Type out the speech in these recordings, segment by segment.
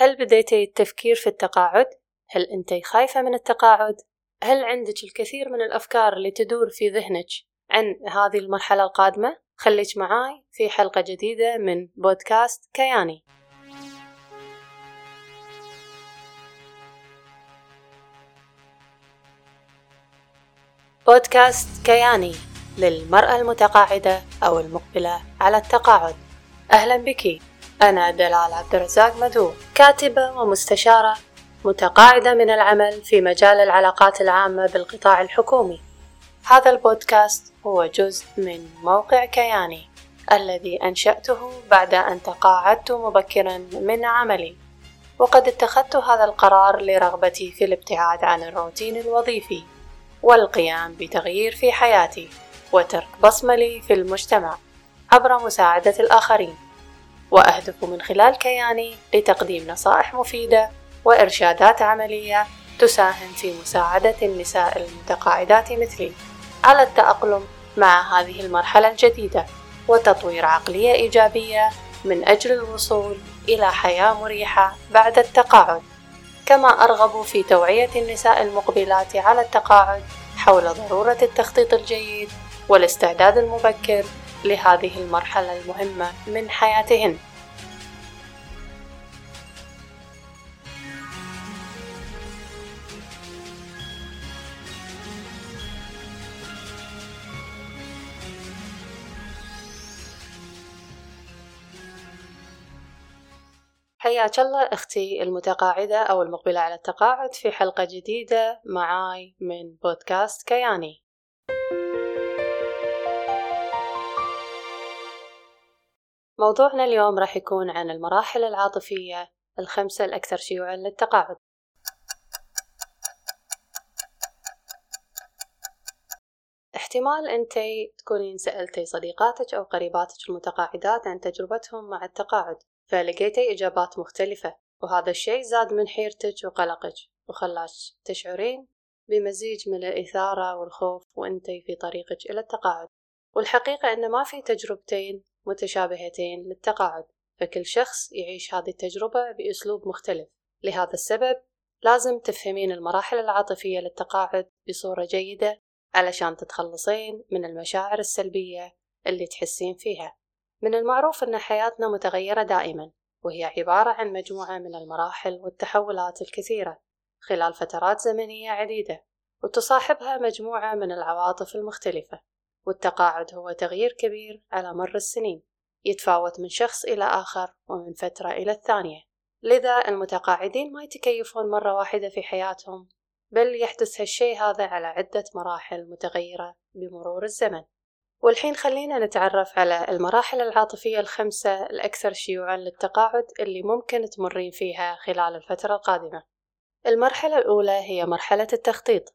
هل بديتي التفكير في التقاعد؟ هل أنت خايفة من التقاعد؟ هل عندك الكثير من الأفكار اللي تدور في ذهنك عن هذه المرحلة القادمة؟ خليك معاي في حلقة جديدة من بودكاست كياني بودكاست كياني للمرأة المتقاعدة أو المقبلة على التقاعد أهلا بك أنا دلال عبد الرزاق مدو كاتبة ومستشارة متقاعدة من العمل في مجال العلاقات العامة بالقطاع الحكومي. هذا البودكاست هو جزء من موقع كياني الذي أنشأته بعد أن تقاعدت مبكرا من عملي. وقد اتخذت هذا القرار لرغبتي في الابتعاد عن الروتين الوظيفي والقيام بتغيير في حياتي وترك بصمة لي في المجتمع عبر مساعدة الآخرين. وأهدف من خلال كياني لتقديم نصائح مفيدة وإرشادات عملية تساهم في مساعدة النساء المتقاعدات مثلي. على التأقلم مع هذه المرحلة الجديدة وتطوير عقلية إيجابية من أجل الوصول إلى حياة مريحة بعد التقاعد. كما أرغب في توعية النساء المقبلات على التقاعد حول ضرورة التخطيط الجيد والاستعداد المبكر لهذه المرحلة المهمة من حياتهن. حياك الله أختي المتقاعدة أو المقبلة على التقاعد في حلقة جديدة معاي من بودكاست كياني. موضوعنا اليوم راح يكون عن المراحل العاطفية الخمسة الأكثر شيوعا للتقاعد. احتمال أنتي تكونين سألتي صديقاتك أو قريباتك المتقاعدات عن تجربتهم مع التقاعد فلقيتي إجابات مختلفة وهذا الشيء زاد من حيرتك وقلقك وخلاك تشعرين بمزيج من الإثارة والخوف وأنتي في طريقك إلى التقاعد. والحقيقة أن ما في تجربتين متشابهتين للتقاعد فكل شخص يعيش هذه التجربة بأسلوب مختلف. لهذا السبب لازم تفهمين المراحل العاطفية للتقاعد بصورة جيدة علشان تتخلصين من المشاعر السلبية اللي تحسين فيها. من المعروف أن حياتنا متغيرة دائما وهي عبارة عن مجموعة من المراحل والتحولات الكثيرة خلال فترات زمنية عديدة وتصاحبها مجموعة من العواطف المختلفة. والتقاعد هو تغيير كبير على مر السنين يتفاوت من شخص إلى آخر ومن فترة إلى الثانية. لذا المتقاعدين ما يتكيفون مرة واحدة في حياتهم بل يحدث هالشيء هذا على عدة مراحل متغيرة بمرور الزمن. والحين خلينا نتعرف على المراحل العاطفية الخمسة الأكثر شيوعا للتقاعد اللي ممكن تمرين فيها خلال الفترة القادمة. المرحلة الأولى هي مرحلة التخطيط.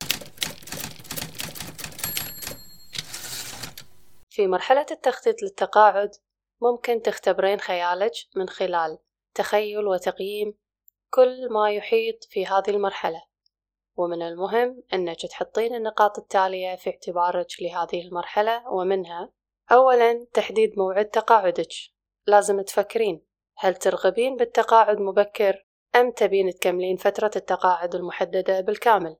في مرحلة التخطيط للتقاعد ممكن تختبرين خيالك من خلال تخيل وتقييم كل ما يحيط في هذه المرحلة. ومن المهم أنك تحطين النقاط التالية في اعتبارك لهذه المرحلة ومنها أولا تحديد موعد تقاعدك. لازم تفكرين هل ترغبين بالتقاعد مبكر أم تبين تكملين فترة التقاعد المحددة بالكامل؟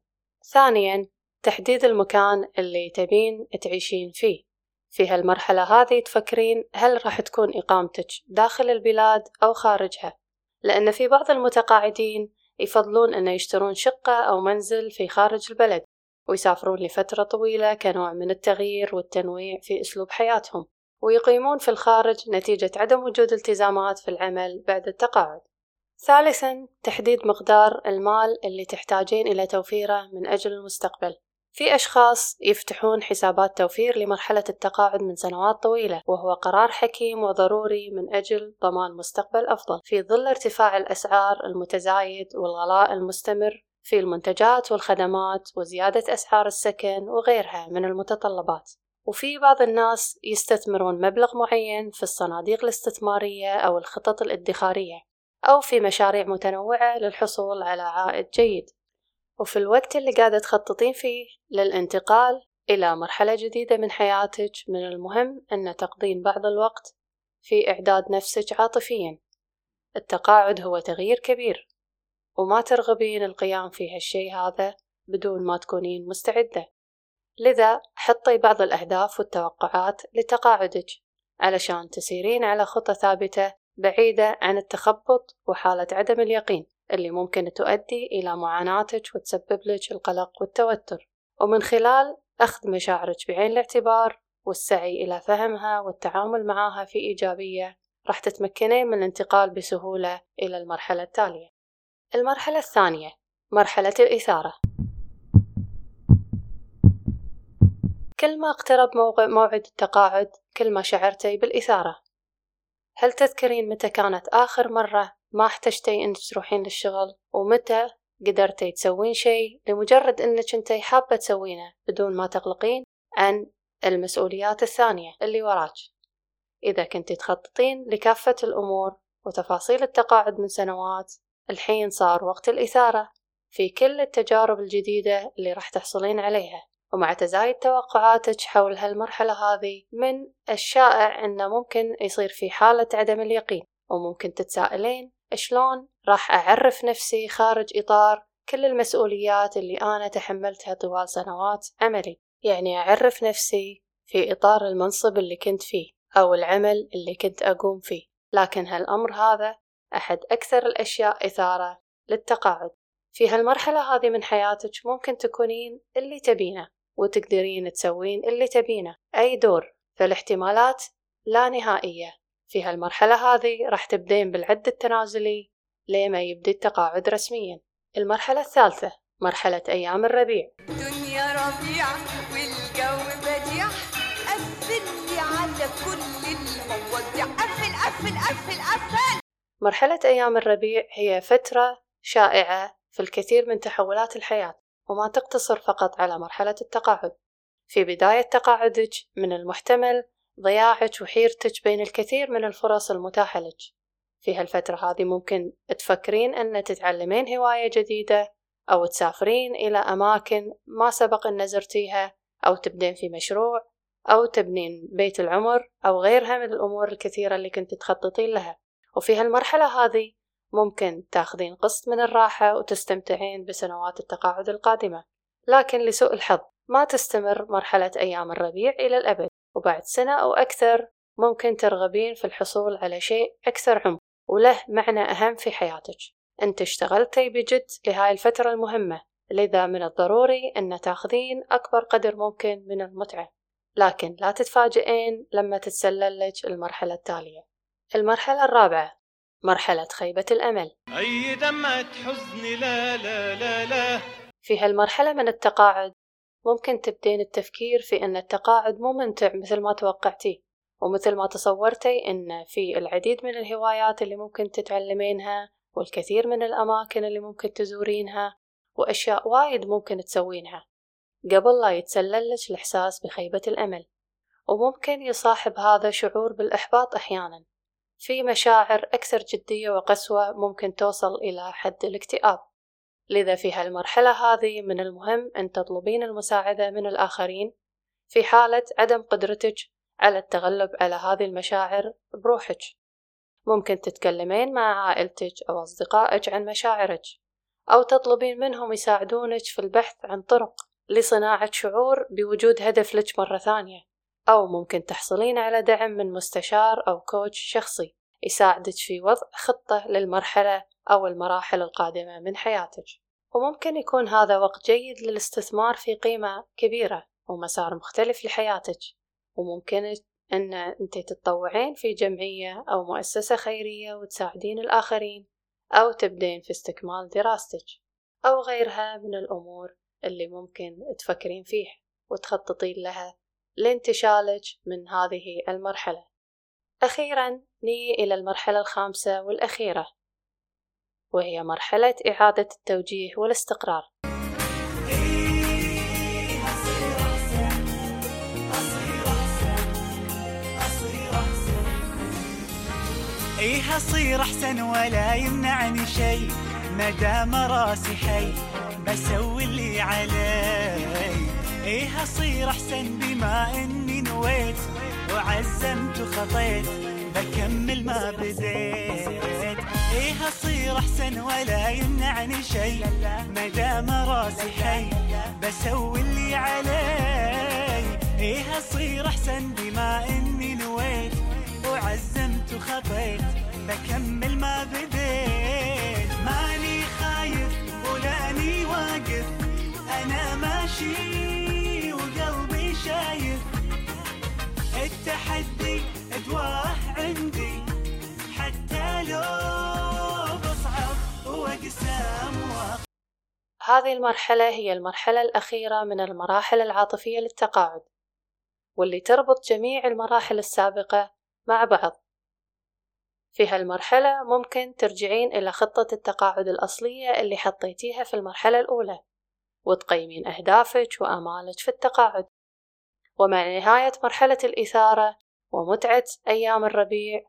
ثانيا تحديد المكان اللي تبين تعيشين فيه. في هالمرحلة هذه تفكرين هل راح تكون إقامتك داخل البلاد أو خارجها؟ لأن في بعض المتقاعدين يفضلون أن يشترون شقة أو منزل في خارج البلد ويسافرون لفترة طويلة كنوع من التغيير والتنويع في أسلوب حياتهم ويقيمون في الخارج نتيجة عدم وجود التزامات في العمل بعد التقاعد. ثالثا تحديد مقدار المال اللي تحتاجين إلى توفيره من أجل المستقبل. في أشخاص يفتحون حسابات توفير لمرحلة التقاعد من سنوات طويلة وهو قرار حكيم وضروري من أجل ضمان مستقبل أفضل. في ظل ارتفاع الأسعار المتزايد والغلاء المستمر في المنتجات والخدمات وزيادة أسعار السكن وغيرها من المتطلبات. وفي بعض الناس يستثمرون مبلغ معين في الصناديق الاستثمارية أو الخطط الادخارية أو في مشاريع متنوعة للحصول على عائد جيد. وفي الوقت اللي قاعدة تخططين فيه للانتقال إلى مرحلة جديدة من حياتك من المهم أن تقضين بعض الوقت في إعداد نفسك عاطفيا. التقاعد هو تغيير كبير وما ترغبين القيام في هالشي هذا بدون ما تكونين مستعدة. لذا حطي بعض الأهداف والتوقعات لتقاعدك علشان تسيرين على خطة ثابتة بعيدة عن التخبط وحالة عدم اليقين. اللي ممكن تؤدي إلى معاناتك وتسبب لك القلق والتوتر. ومن خلال أخذ مشاعرك بعين الاعتبار والسعي إلى فهمها والتعامل معها في إيجابية راح تتمكنين من الانتقال بسهولة إلى المرحلة التالية. المرحلة الثانية مرحلة الإثارة. كل ما اقترب موعد التقاعد كل ما شعرتي بالإثارة. هل تذكرين متى كانت آخر مرة ما احتجتي إنك تروحين للشغل؟ ومتى قدرتي تسوين شيء لمجرد إنك أنتي حابة تسوينه بدون ما تقلقين عن المسؤوليات الثانية اللي وراك؟ إذا كنت تخططين لكافة الأمور وتفاصيل التقاعد من سنوات الحين صار وقت الإثارة في كل التجارب الجديدة اللي راح تحصلين عليها. ومع تزايد توقعاتك حول هالمرحلة هذه من الشائع أنه ممكن يصير في حالة عدم اليقين وممكن تتساءلين شلون راح أعرف نفسي خارج إطار كل المسؤوليات اللي أنا تحملتها طوال سنوات عملي. يعني أعرف نفسي في إطار المنصب اللي كنت فيه أو العمل اللي كنت أقوم فيه. لكن هالأمر هذا أحد أكثر الأشياء إثارة للتقاعد. في هالمرحلة هذه من حياتك ممكن تكونين اللي تبينه. وتقدرين تسوين اللي تبينه. أي دور فالاحتمالات لا نهائية. في هالمرحلة هذه راح تبدين بالعد التنازلي لما يبدي التقاعد رسميا. المرحلة الثالثة مرحلة أيام الربيع. دنيا ربيع والجو بديع. قفل لي على كل المواضيع. قفل قفل قفل قفل مرحلة أيام الربيع هي فترة شائعة في الكثير من تحولات الحياة. وما تقتصر فقط على مرحلة التقاعد. في بداية تقاعدك من المحتمل ضياعك وحيرتك بين الكثير من الفرص المتاحة لك. في هالفترة هذه ممكن تفكرين أن تتعلمين هواية جديدة أو تسافرين إلى أماكن ما سبق أن زرتيها أو تبدين في مشروع أو تبنين بيت العمر أو غيرها من الأمور الكثيرة اللي كنت تخططين لها. وفي هالمرحلة هذه ممكن تاخذين قسط من الراحة وتستمتعين بسنوات التقاعد القادمة. لكن لسوء الحظ ما تستمر مرحلة أيام الربيع إلى الأبد. وبعد سنة أو أكثر ممكن ترغبين في الحصول على شيء أكثر عمق. وله معنى أهم في حياتك. أنت اشتغلتي بجد لهاي الفترة المهمة. لذا من الضروري أن تاخذين أكبر قدر ممكن من المتعة. لكن لا تتفاجئين لما تتسلل لك المرحلة التالية. المرحلة الرابعة مرحلة خيبة الأمل. أي دمعة حزن لا لا لا لا. في هالمرحلة من التقاعد ممكن تبدين التفكير في أن التقاعد مو ممتع مثل ما توقعتيه ومثل ما تصورتي أن في العديد من الهوايات اللي ممكن تتعلمينها والكثير من الأماكن اللي ممكن تزورينها وأشياء وايد ممكن تسوينها. قبل لا يتسللك الإحساس بخيبة الأمل وممكن يصاحب هذا شعور بالإحباط أحيانا. في مشاعر أكثر جدية وقسوة ممكن توصل إلى حد الاكتئاب. لذا في هالمرحلة هذه من المهم أن تطلبين المساعدة من الآخرين في حالة عدم قدرتك على التغلب على هذه المشاعر بروحك. ممكن تتكلمين مع عائلتك أو أصدقائك عن مشاعرك أو تطلبين منهم يساعدونك في البحث عن طرق لصناعة شعور بوجود هدف لك مرة ثانية. أو ممكن تحصلين على دعم من مستشار أو كوتش شخصي يساعدك في وضع خطة للمرحلة أو المراحل القادمة من حياتك. وممكن يكون هذا وقت جيد للاستثمار في قيمة كبيرة ومسار مختلف لحياتك. وممكن أن أنت تتطوعين في جمعية أو مؤسسة خيرية وتساعدين الآخرين أو تبدين في استكمال دراستك أو غيرها من الأمور اللي ممكن تفكرين فيه وتخططين لها. لانتشالك من هذه المرحلة. أخيرا نيجي إلى المرحلة الخامسة والأخيرة وهي مرحلة إعادة التوجيه والاستقرار. إيه أصير أحسن ولا يمنعني شي مدام راسي حي بسوي اللي علي. إيه أصير احسن بما إني نويت وعزمت وخطيت بكمل ما بديت إيه اصير أحسن ولا يمنعني شي مدام راسي حي بسوي اللي علي. إيه اصير أحسن بما إني نويت وعزمت وخطيت بكمل ما بديت. ادواه عندي حتى لو بصعب وأقسام واقف هذه المرحلة هي المرحلة الأخيرة من المراحل العاطفية للتقاعد واللي تربط جميع المراحل السابقة مع بعض. في هالمرحلة ممكن ترجعين إلى خطة التقاعد الأصلية اللي حطيتيها في المرحلة الأولى وتقيمين أهدافك وآمالك في التقاعد. ومع نهاية مرحلة الإثارة ومتعة أيام الربيع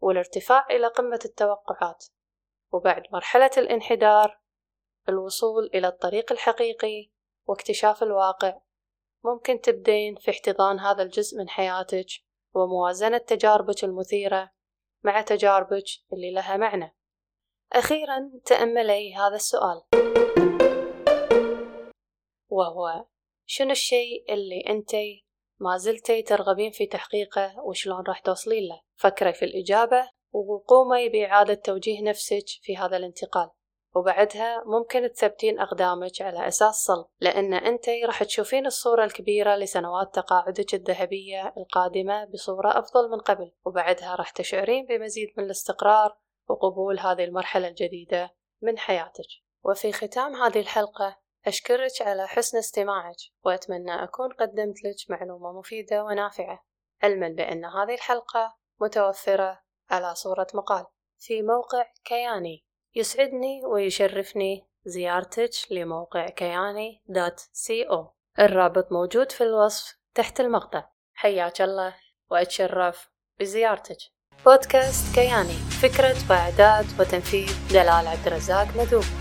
والارتفاع إلى قمة التوقعات وبعد مرحلة الانحدار الوصول إلى الطريق الحقيقي واكتشاف الواقع. ممكن تبدين في احتضان هذا الجزء من حياتك وموازنة تجاربك المثيرة مع تجاربك اللي لها معنى. أخيرا تأملي هذا السؤال. وهو شنو الشيء اللي أنتي ما زلتي ترغبين في تحقيقه وشلون راح توصلين له. فكري في الإجابة وقومي بإعادة توجيه نفسك في هذا الانتقال. وبعدها ممكن تثبتين أقدامك على أساس صلب لأن أنتي راح تشوفين الصورة الكبيرة لسنوات تقاعدك الذهبية القادمة بصورة أفضل من قبل. وبعدها راح تشعرين بمزيد من الاستقرار وقبول هذه المرحلة الجديدة من حياتك. وفي ختام هذه الحلقة أشكرك على حسن استماعك وأتمنى أكون قدمت لك معلومة مفيدة ونافعة علما بأن هذه الحلقة متوفرة على صورة مقال. في موقع كياني. يسعدني ويشرفني زيارتك لموقع كياني دوت سي أو. الرابط موجود في الوصف تحت المقطع. حياك الله وأتشرف بزيارتك. بودكاست كياني. فكرة وإعداد وتنفيذ دلال عبد الرزاق مذوب